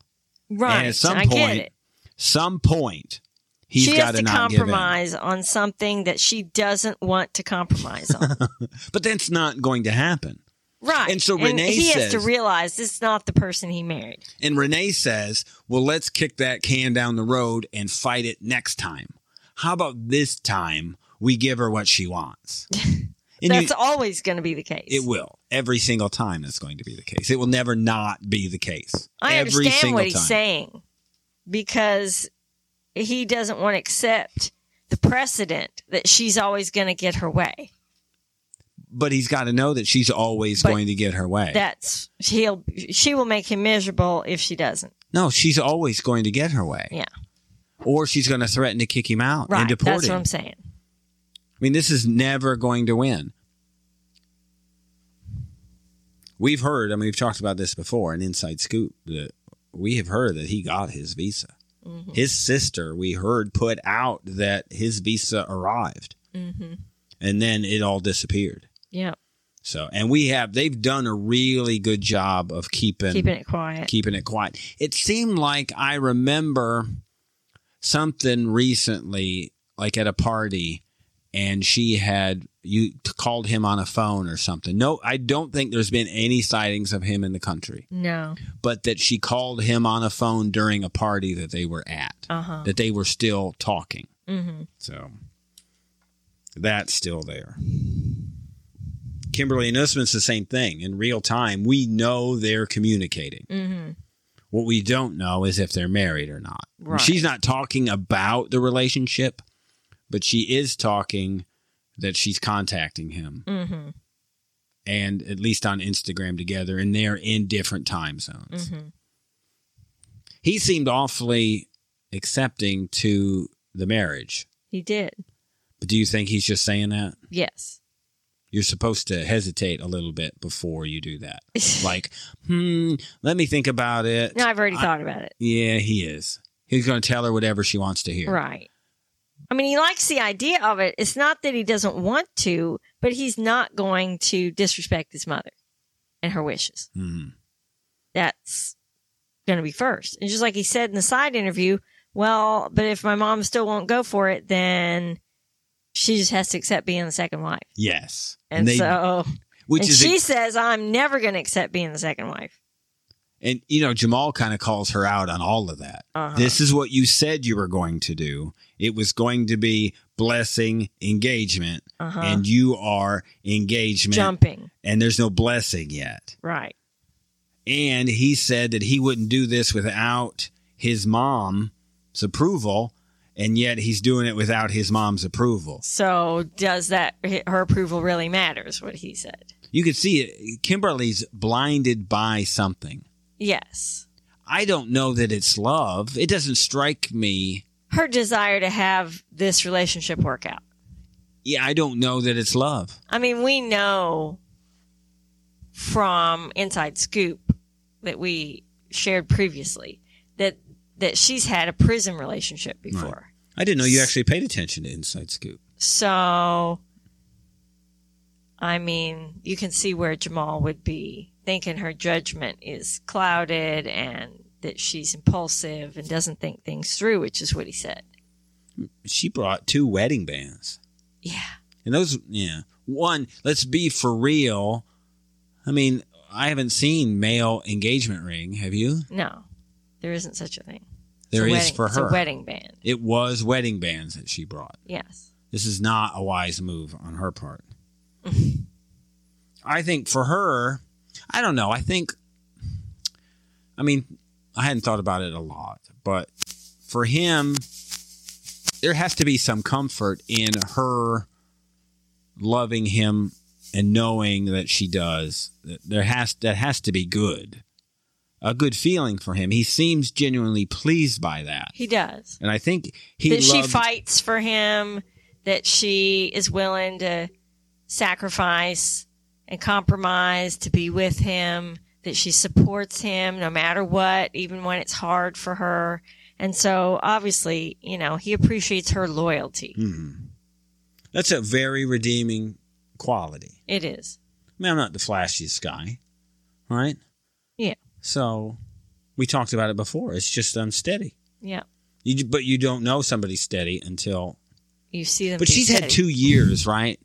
Speaker 1: Right.
Speaker 2: And at some
Speaker 1: I get
Speaker 2: point,
Speaker 1: it.
Speaker 2: some point, he's
Speaker 1: she
Speaker 2: got
Speaker 1: has
Speaker 2: to
Speaker 1: to
Speaker 2: not give in.
Speaker 1: compromise on something that she doesn't want to compromise on.
Speaker 2: But that's not going to happen.
Speaker 1: Right.
Speaker 2: And so Renee
Speaker 1: he has to realize this is not the person he married.
Speaker 2: And Renee says, well, let's kick that can down the road and fight it next time. How about this time we give her what she wants? And
Speaker 1: That's
Speaker 2: you,
Speaker 1: always going to be the case.
Speaker 2: it will. Every single time that's going to be the case. It will never not be the case.
Speaker 1: I
Speaker 2: Every
Speaker 1: understand what he's
Speaker 2: time.
Speaker 1: saying because he doesn't want to accept the precedent that she's always going to get her way.
Speaker 2: But he's got to know that she's always
Speaker 1: But
Speaker 2: going to get her way.
Speaker 1: That's he'll she will make him miserable if she doesn't.
Speaker 2: no, she's always going to get her way.
Speaker 1: Yeah.
Speaker 2: Or she's going to threaten to kick him out
Speaker 1: Right.
Speaker 2: and deport
Speaker 1: That's
Speaker 2: him.
Speaker 1: That's what I'm saying.
Speaker 2: I mean, this is never going to win. We've heard, I mean, we've talked about this before, an inside scoop that we have heard that he got his visa.
Speaker 1: Mm-hmm.
Speaker 2: His sister, we heard, put out that his visa arrived
Speaker 1: Mm-hmm.
Speaker 2: and then it all disappeared.
Speaker 1: Yeah.
Speaker 2: So, and we have, they've done a really good job of keeping,
Speaker 1: Keeping it quiet.
Speaker 2: keeping it quiet. It seemed like I remember something recently, like at a party, and she had you called him on a phone or something. No, I don't think there's been any sightings of him in the country,
Speaker 1: No.
Speaker 2: but that she called him on a phone during a party that they were at,
Speaker 1: Uh huh.
Speaker 2: that they were still talking.
Speaker 1: Mm-hmm.
Speaker 2: So that's still there. Kimberly and Usman's the same thing. In real time, we know they're communicating.
Speaker 1: Mm-hmm.
Speaker 2: What we don't know is if they're married or not.
Speaker 1: Right.
Speaker 2: She's not talking about the relationship, but she is talking that she's contacting him
Speaker 1: Mm-hmm.
Speaker 2: and at least on Instagram together, and they're in different time zones.
Speaker 1: Mm-hmm.
Speaker 2: He seemed awfully accepting to the marriage.
Speaker 1: He did.
Speaker 2: But do you think he's just saying that?
Speaker 1: Yes.
Speaker 2: You're supposed to hesitate a little bit before you do that. Like, hmm, let me think about it.
Speaker 1: no, I've already
Speaker 2: I-
Speaker 1: thought about it.
Speaker 2: Yeah, he is. He's going to tell her whatever she wants to hear.
Speaker 1: Right. I mean, he likes the idea of it. It's not that he doesn't want to, but he's not going to disrespect his mother and her wishes.
Speaker 2: Mhm.
Speaker 1: That's going to be first. And just like he said in the side interview, well, but if my mom still won't go for it, then she just has to accept being the second wife.
Speaker 2: Yes.
Speaker 1: And,
Speaker 2: they,
Speaker 1: so,
Speaker 2: which
Speaker 1: and
Speaker 2: is,
Speaker 1: she says, I'm never going to accept being the second wife.
Speaker 2: and you know, Jamal kind of calls her out on all of that.
Speaker 1: Uh-huh.
Speaker 2: This is what you said you were going to do. It was going to be blessing engagement,
Speaker 1: Uh-huh.
Speaker 2: and you are engagement,
Speaker 1: Jumping.
Speaker 2: and there's no blessing yet.
Speaker 1: Right.
Speaker 2: And he said that he wouldn't do this without his mom's approval, and yet he's doing it without his mom's approval.
Speaker 1: So does that, her approval really matters, what he said?
Speaker 2: You could see it. Kimberly's blinded by something.
Speaker 1: Yes.
Speaker 2: I don't know that it's love. It doesn't strike me.
Speaker 1: Her desire to have this relationship work out.
Speaker 2: Yeah, I don't know that it's love.
Speaker 1: I mean, we know from Inside Scoop that we shared previously that that she's had a prison relationship before.
Speaker 2: I didn't know you actually paid attention to Inside Scoop.
Speaker 1: So I mean, you can see where Jamal would be thinking her judgment is clouded and that she's impulsive and doesn't think things through, which is what he said.
Speaker 2: She brought two wedding bands.
Speaker 1: Yeah.
Speaker 2: And those, yeah. One, let's be for real. I mean, I haven't seen male engagement ring. Have you?
Speaker 1: No. There isn't such a thing.
Speaker 2: There is
Speaker 1: wedding-
Speaker 2: for her.
Speaker 1: wedding band.
Speaker 2: It was wedding bands that she brought.
Speaker 1: Yes.
Speaker 2: This is not a wise move on her part. I think for her, I don't know. I think, I mean, I hadn't thought about it a lot, but for him, there has to be some comfort in her loving him and knowing that she does. There has that has to be good. A good feeling for him. He seems genuinely pleased by that.
Speaker 1: He does.
Speaker 2: And I think he
Speaker 1: that she fights for him, that she is willing to sacrifice and compromise to be with him, that she supports him no matter what, even when it's hard for her. And so obviously, you know, he appreciates her loyalty.
Speaker 2: Mhm. That's a very redeeming quality.
Speaker 1: It is.
Speaker 2: I mean, I'm not the flashiest guy, right? So we talked about it before. It's just unsteady.
Speaker 1: Yeah.
Speaker 2: You, but you don't know somebody's steady until.
Speaker 1: You see them.
Speaker 2: But she's had two years, right?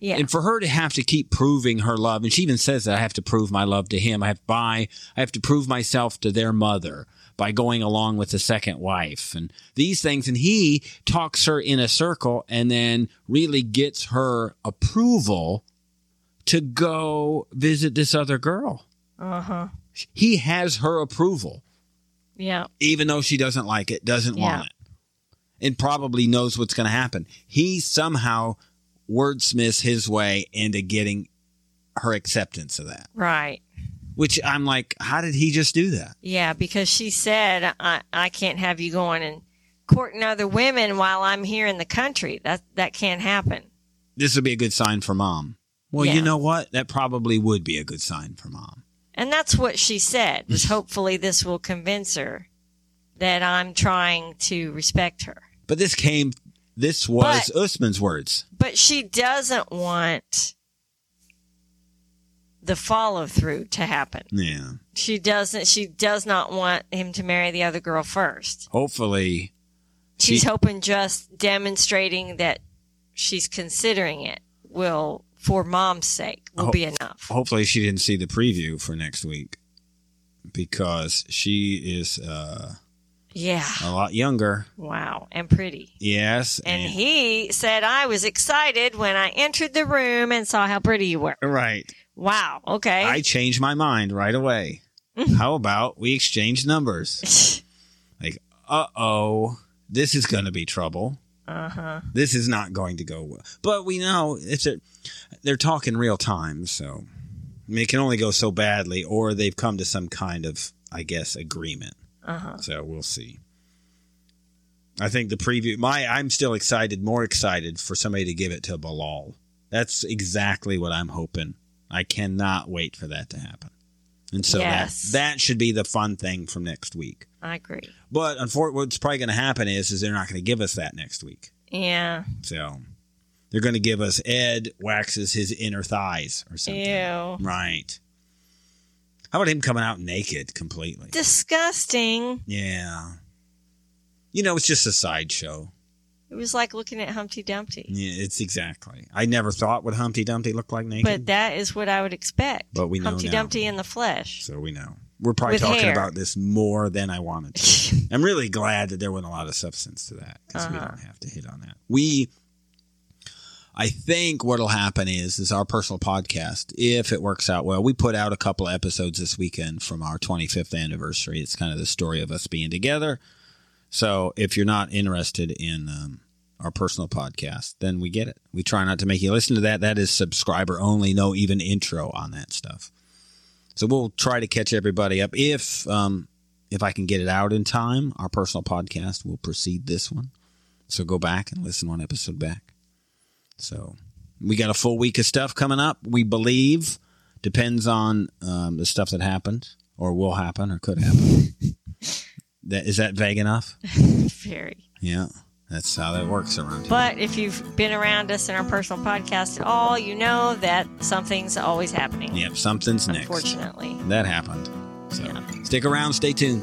Speaker 1: Yeah.
Speaker 2: And for her to have to keep proving her love, and she even says that I have to prove my love to him. I have to buy, I have to prove myself to their mother by going along with the second wife and these things. And he talks her in a circle and then really gets her approval to go visit this other girl.
Speaker 1: Uh huh.
Speaker 2: He has her approval,
Speaker 1: Yeah.
Speaker 2: even though she doesn't like it, doesn't
Speaker 1: Yeah.
Speaker 2: want it, and probably knows what's going to happen. He somehow wordsmiths his way into getting her acceptance of that.
Speaker 1: Right.
Speaker 2: Which I'm like, how did he just do that?
Speaker 1: Yeah, because she said, I, I can't have you going and courting other women while I'm here in the country. That that can't happen.
Speaker 2: This would be a good sign for mom. Well,
Speaker 1: Yeah.
Speaker 2: you know what? That probably would be a good sign for mom.
Speaker 1: And that's what she said, was hopefully this will convince her that I'm trying to respect her.
Speaker 2: But this came, this was Usman's words.
Speaker 1: But she doesn't want the follow through to happen.
Speaker 2: Yeah.
Speaker 1: She doesn't she does not want him to marry the other girl first.
Speaker 2: Hopefully,
Speaker 1: She's
Speaker 2: She-
Speaker 1: hoping just demonstrating that she's considering it will for mom's sake will
Speaker 2: Ho-
Speaker 1: be enough.
Speaker 2: hopefully she didn't see the preview for next week because she is uh,
Speaker 1: Yeah.
Speaker 2: a lot younger.
Speaker 1: Wow. And pretty.
Speaker 2: Yes.
Speaker 1: And he said I was excited when I entered the room and saw how pretty you were.
Speaker 2: right.
Speaker 1: Wow. Okay.
Speaker 2: I changed my mind right away. How about we exchange numbers? Like, uh oh, this is going to be trouble.
Speaker 1: Uh huh.
Speaker 2: This is not going to go well. But we know it's a, they're talking real time, so I mean, it can only go so badly, or they've come to some kind of, I guess, agreement.
Speaker 1: Uh huh.
Speaker 2: So we'll see. I think the preview. My, I'm still excited, more excited for somebody to give it to Bilal. That's exactly what I'm hoping. I cannot wait for that to happen. And so
Speaker 1: Yes.
Speaker 2: that that should be the fun thing from next week.
Speaker 1: I agree.
Speaker 2: But unfortunately, what's probably going to happen is is they're not going to give us that next week.
Speaker 1: Yeah.
Speaker 2: So they're going to give us Ed waxes his inner thighs or something.
Speaker 1: Ew.
Speaker 2: Right. How about him coming out naked completely?
Speaker 1: Disgusting.
Speaker 2: Yeah. You know, it's just a sideshow.
Speaker 1: It was like looking at Humpty Dumpty.
Speaker 2: Yeah, it's exactly. I never thought what Humpty Dumpty looked like naked.
Speaker 1: But that is what I would expect.
Speaker 2: But we know
Speaker 1: Humpty
Speaker 2: now.
Speaker 1: Dumpty in the flesh.
Speaker 2: so we know. We're probably
Speaker 1: With
Speaker 2: talking
Speaker 1: hair.
Speaker 2: about this more than I wanted to. I'm really glad that there wasn't a lot of substance to that because we
Speaker 1: Uh-huh.
Speaker 2: don't have to hit on that. We, I think what'll happen is, is our personal podcast, if it works out well, we put out a couple of episodes this weekend from our 25th anniversary. It's kind of the story of us being together. So if you're not interested in um, our personal podcast, then we get it. We try not to make you listen to that. That is subscriber only, no even intro on that stuff. So we'll try to catch everybody up. If um, if I can get it out in time, our personal podcast will precede this one. So go back and listen one episode back. So we got a full week of stuff coming up. We believe depends on um, the stuff that happened or will happen or could happen. that is that vague enough?
Speaker 1: Very.
Speaker 2: Yeah, that's how that works around here.
Speaker 1: But if you've been around us in our personal podcast at all, you know that something's always happening.
Speaker 2: Yep, something's next.
Speaker 1: Unfortunately.
Speaker 2: That happened. So
Speaker 1: Yeah.
Speaker 2: stick around, stay tuned.